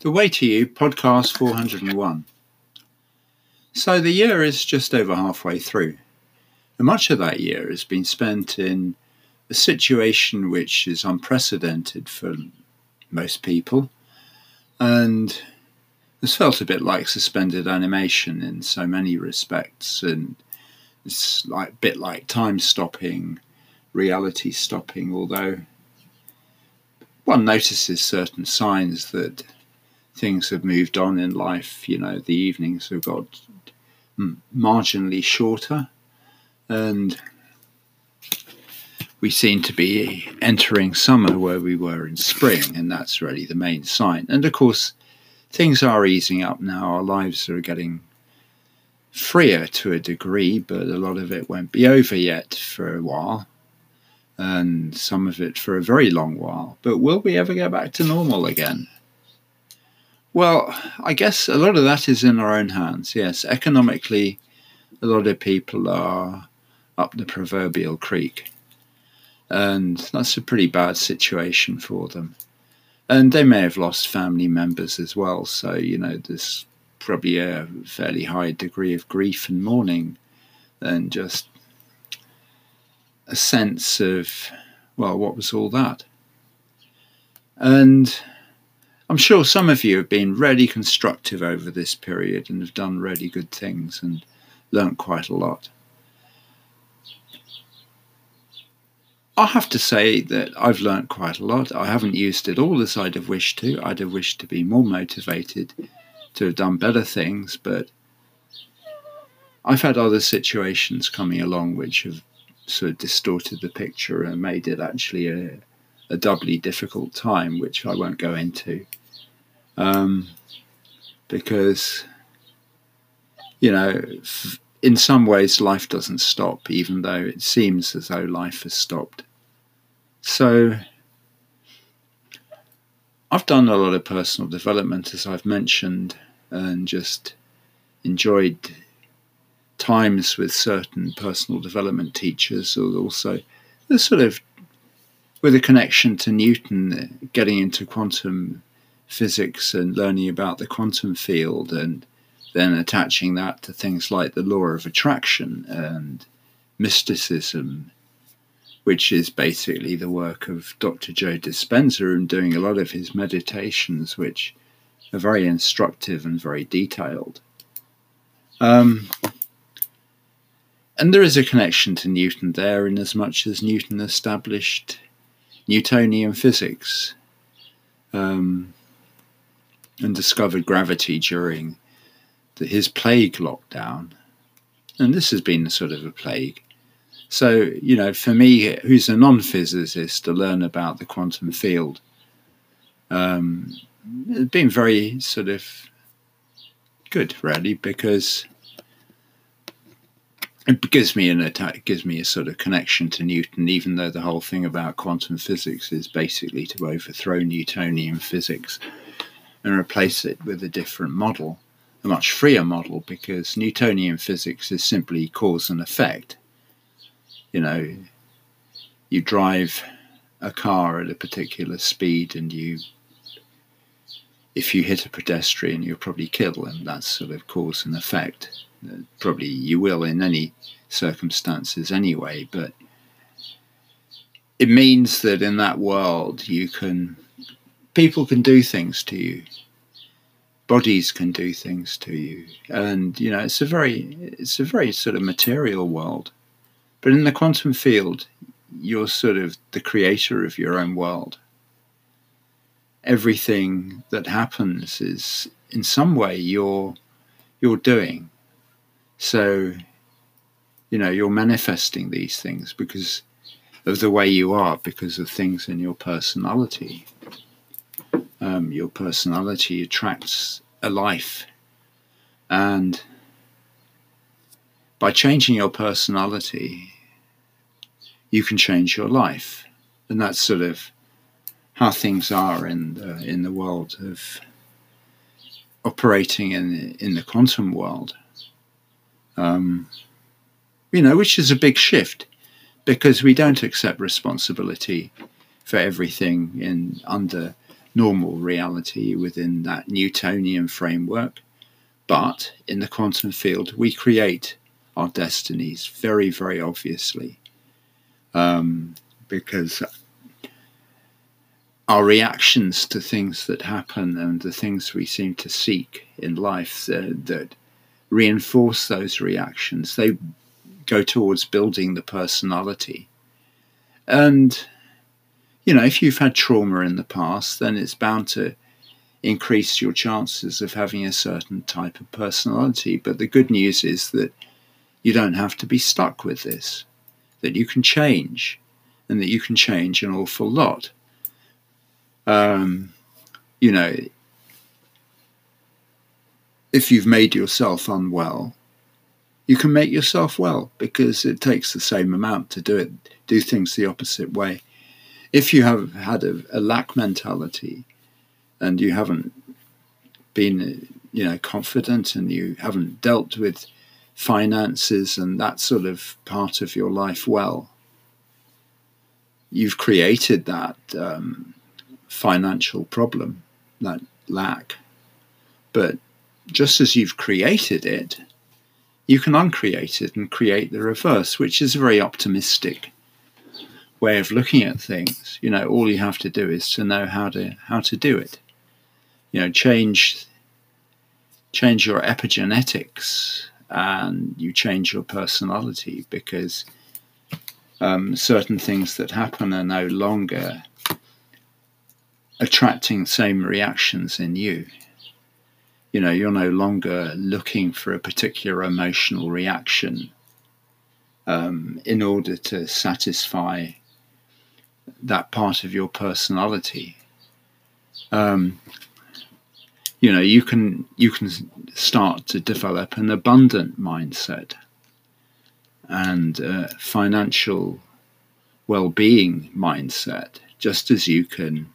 The Way to You, podcast 401. So the year is just over halfway through. And much of that year has been spent in a situation which is unprecedented for most people and has felt a bit like suspended animation in so many respects. And it's like a bit like time stopping, reality stopping, although one notices certain signs that things have moved on in life. You know, the evenings have got marginally shorter, and we seem to be entering summer where we were in spring, and that's really the main sign. And of course, things are easing up now. Our lives are getting freer to a degree, but a lot of it won't be over yet for a while, and some of it for a very long while. But will we ever get back to normal again? Well, I guess a lot of that is in our own hands. Yes, economically, a lot of people are up the proverbial creek, and that's a pretty bad situation for them. And they may have lost family members as well, so you know there's probably a fairly high degree of grief and mourning, and just a sense of, well, what was all that? And I'm sure some of you have been really constructive over this period and have done really good things and learnt quite a lot. I have to say that I've learnt quite a lot. I haven't used it all as I'd have wished to. I'd have wished to be more motivated, to have done better things, but I've had other situations coming along which have sort of distorted the picture and made it actually a, a doubly difficult time, which I won't go into. Um, because, you know, in some ways, life doesn't stop, even though it seems as though life has stopped. So, I've done a lot of personal development, as I've mentioned, and just enjoyed times with certain personal development teachers, or also the sort of with a connection to Newton, getting into quantum physics and learning about the quantum field, and then attaching that to things like the law of attraction and mysticism, which is basically the work of Dr. Joe Dispenza, and doing a lot of his meditations, which are very instructive and very detailed. Um, and there is a connection to Newton there, in as much as Newton established Newtonian physics um, and discovered gravity during the, his plague lockdown. And this has been sort of a plague. So, you know, for me, who's a non physicist, to learn about the quantum field, um, it's been very sort of good, really, because it gives me an attack, gives me a sort of connection to Newton, even though the whole thing about quantum physics is basically to overthrow Newtonian physics and replace it with a different model, a much freer model, because Newtonian physics is simply cause and effect. You know, you drive a car at a particular speed and you if you hit a pedestrian you'll probably kill them that's sort of cause and effect probably you will in any circumstances anyway, but it means that in that world you can people can do things to you. Bodies can do things to you. And you know it's a very it's a very sort of material world. But in the quantum field you're sort of the creator of your own world. Everything that happens is in some way you're you're doing so, you know, you're manifesting these things because of the way you are, because of things in your personality. Um, your personality attracts a life. And by changing your personality, you can change your life. And that's sort of how things are in the, in the world of operating in, in the quantum world. Um, you know, which is a big shift because we don't accept responsibility for everything in under normal reality within that Newtonian framework. But in the quantum field, we create our destinies very, very obviously. Um, because our reactions to things that happen and the things we seem to seek in life that reinforce those reactions, they go towards building the personality. And, you know, if you've had trauma in the past, then it's bound to increase your chances of having a certain type of personality. But the good news is that you don't have to be stuck with this, that you can change, and that you can change an awful lot um, you know, if you've made yourself unwell, you can make yourself well because it takes the same amount to do it, do things the opposite way. If you have had a, a lack mentality and you haven't been, you know, confident and you haven't dealt with finances and that sort of part of your life well, you've created that um, financial problem, that lack. But just as you've created it, you can uncreate it and create the reverse, which is a very optimistic way of looking at things. You know, all you have to do is to know how to how to do it. You know, change change your epigenetics and you change your personality because um, certain things that happen are no longer attracting same reactions in you. You know, you're no longer looking for a particular emotional reaction um, in order to satisfy that part of your personality. Um, you know, you can you can start to develop an abundant mindset and a financial well-being mindset, just as you can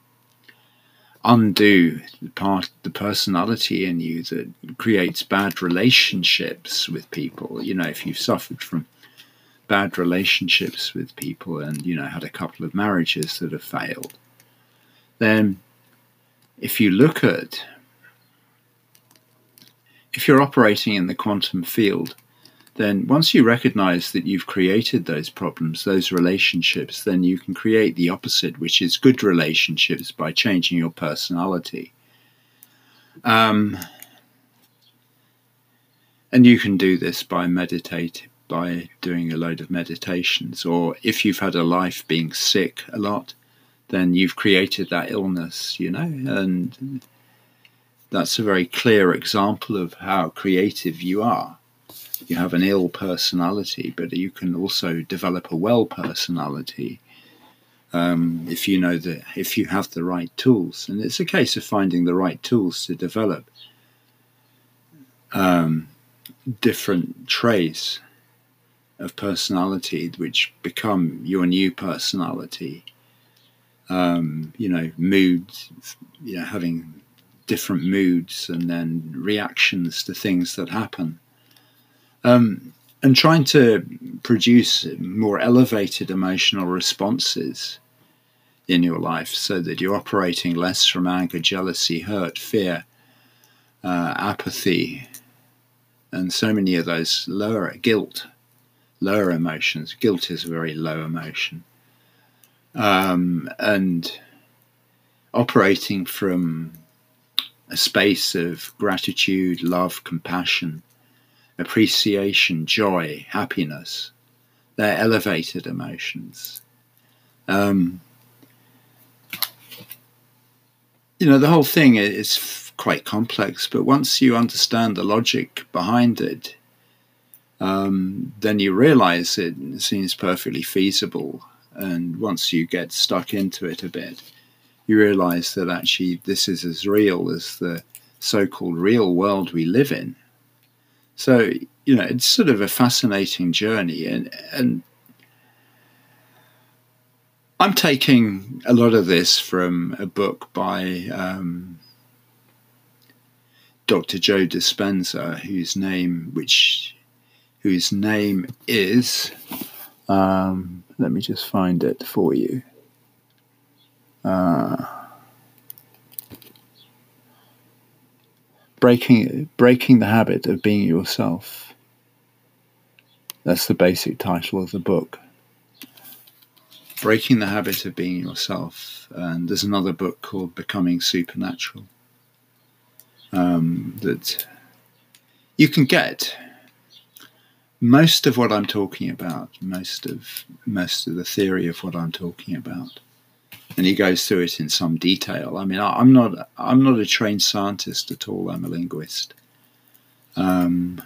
undo the part the personality in you that creates bad relationships with people. You know if you've suffered from bad relationships with people and you know had a couple of marriages that have failed then if you look at if you're operating in the quantum field then once you recognize that you've created those problems, those relationships, then you can create the opposite, which is good relationships by changing your personality. Um, and you can do this by meditating, by doing a load of meditations, or if you've had a life being sick a lot, then you've created that illness, you know, and that's a very clear example of how creative you are you have an ill personality, but you can also develop a well personality um, if you know that if you have the right tools. And it's a case of finding the right tools to develop um, different traits of personality which become your new personality. Um, you know, moods, you know, having different moods and then reactions to things that happen. Um, and trying to produce more elevated emotional responses in your life so that you're operating less from anger, jealousy, hurt, fear, uh, apathy, and so many of those lower guilt, lower emotions. Guilt is a very low emotion. Um, and operating from a space of gratitude, love, compassion, appreciation, joy, happiness. They're elevated emotions. Um, you know, the whole thing is quite complex, but once you understand the logic behind it, um, then you realize it seems perfectly feasible. And once you get stuck into it a bit, you realize that actually this is as real as the so called real world we live in. So you know, it's sort of a fascinating journey, and and I'm taking a lot of this from a book by um, Dr. Joe Dispenza, whose name which whose name is um, let me just find it for you. Uh, breaking breaking the habit of being yourself. That's the basic title of the book. Breaking the habit of being yourself. And there's another book called Becoming Supernatural um, that you can get most of what I'm talking about, most of most of the theory of what I'm talking about, and he goes through it in some detail. I mean, I, am not I'm not a trained scientist at all. I'm a linguist um,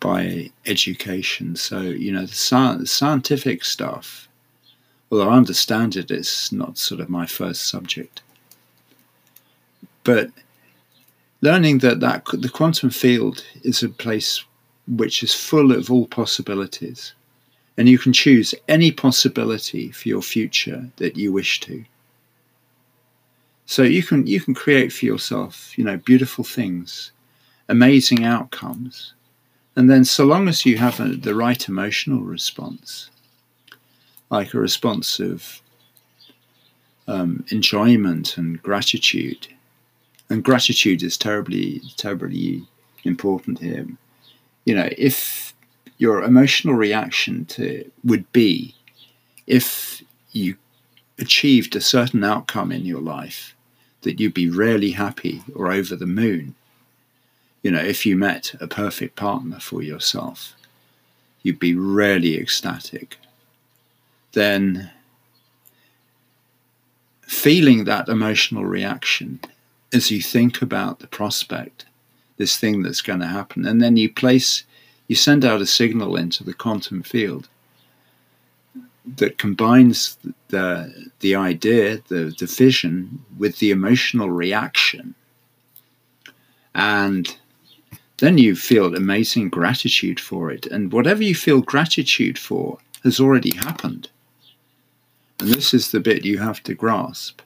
by education. So you know, the, sci- the scientific stuff, although I understand it, it, is not sort of my first subject. But learning that, that the quantum field is a place which is full of all possibilities, and you can choose any possibility for your future that you wish to. So you can you can create for yourself, you know, beautiful things, amazing outcomes, and then so long as you have a, the right emotional response, like a response of um, enjoyment and gratitude, and gratitude is terribly, terribly important here. You know, if your emotional reaction to would be if you achieved a certain outcome in your life that you'd be really happy or over the moon. You know, if you met a perfect partner for yourself, you'd be really ecstatic. Then feeling that emotional reaction as you think about the prospect, this thing that's going to happen, and then you place, you send out a signal into the quantum field that combines the the idea, the the vision, with the emotional reaction, and then you feel amazing gratitude for it, and whatever you feel gratitude for has already happened. And this is the bit you have to grasp.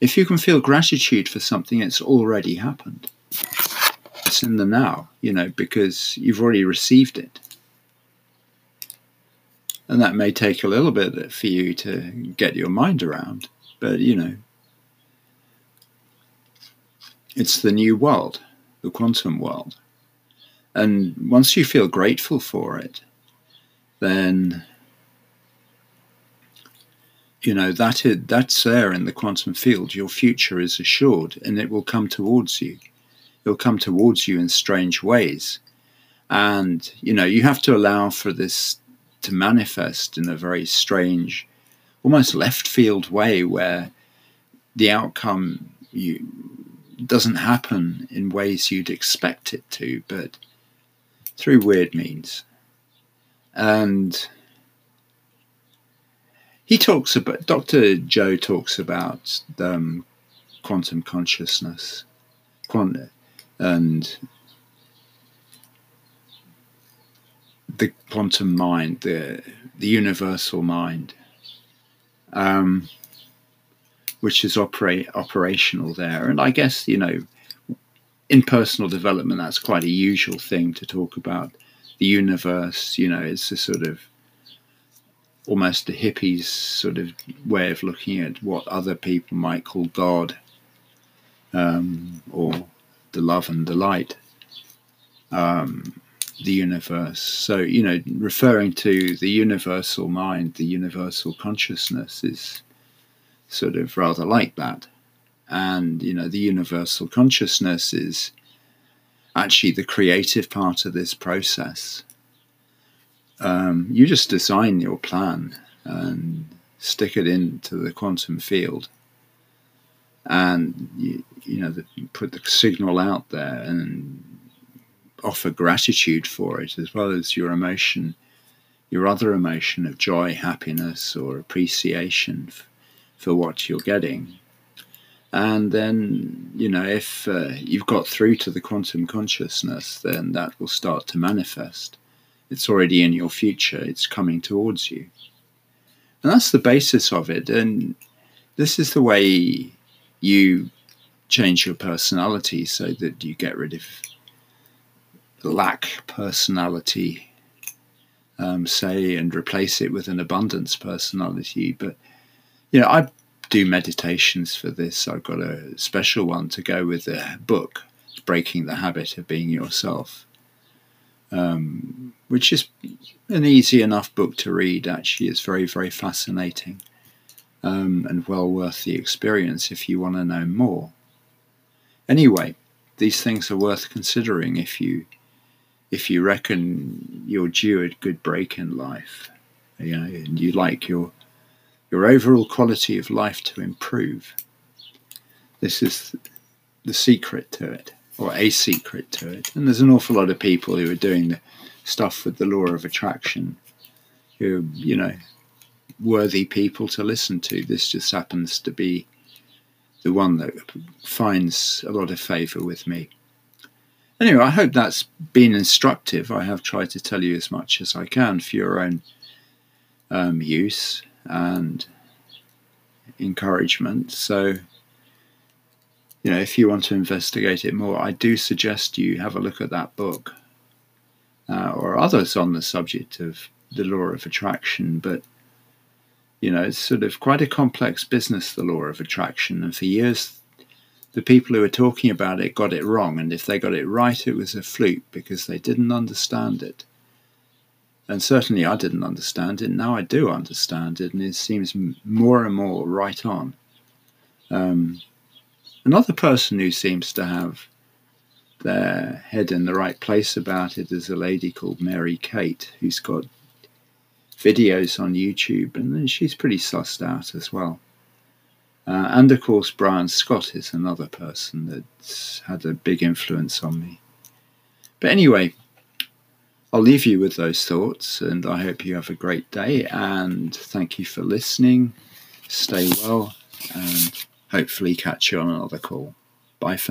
If you can feel gratitude for something it's already happened, in the now, you know, because you've already received it. And that may take a little bit for you to get your mind around, but you know, it's the new world, the quantum world. And once you feel grateful for it, then you know that is, that's there in the quantum field your future is assured and it will come towards you it'll come towards you in strange ways and you know you have to allow for this to manifest in a very strange almost left field way where the outcome you doesn't happen in ways you'd expect it to but through weird means and he talks about Dr. Joe talks about um, quantum consciousness, quantum, and the quantum mind, the the universal mind, um, which is operate operational there. And I guess you know, in personal development, that's quite a usual thing to talk about. The universe, you know, it's a sort of almost a hippie's sort of way of looking at what other people might call God um, or the love and the light, um, the universe. So, you know, referring to the universal mind, the universal consciousness is sort of rather like that. And, you know, the universal consciousness is actually the creative part of this process um, you just design your plan and stick it into the quantum field and you, you know the, put the signal out there and offer gratitude for it as well as your emotion your other emotion of joy happiness or appreciation f- for what you're getting and then you know if uh, you've got through to the quantum consciousness then that will start to manifest it's already in your future, it's coming towards you. And that's the basis of it. And this is the way you change your personality so that you get rid of lack personality, um, say, and replace it with an abundance personality. But, you know, I do meditations for this. I've got a special one to go with the book, Breaking the Habit of Being Yourself, um, which is an easy enough book to read, actually. It's very, very fascinating um, and well worth the experience if you want to know more. Anyway, these things are worth considering if you if you reckon you're due a good break in life, you know, and you like your your overall quality of life to improve. This is the secret to it, or a secret to it. And there's an awful lot of people who are doing the stuff with the law of attraction, who you know, worthy people to listen to. This just happens to be the one that finds a lot of favour with me. Anyway, I hope that's been instructive. I have tried to tell you as much as I can for your own um, use and encouragement. So, you know, if you want to investigate it more, I do suggest you have a look at that book uh, or others on the subject of the law of attraction. But, you know, it's sort of quite a complex business, the law of attraction. And for years, the people who were talking about it got it wrong, and if they got it right, it was a fluke because they didn't understand it. And certainly I didn't understand it. Now I do understand it, and it seems more and more right on. Um, another person who seems to have their head in the right place about it is a lady called Mary Kate, who's got videos on YouTube, and she's pretty sussed out as well. Uh, and of course, Brian Scott is another person that's had a big influence on me. But anyway, I'll leave you with those thoughts, and I hope you have a great day. And thank you for listening. Stay well, and hopefully catch you on another call. Bye for now.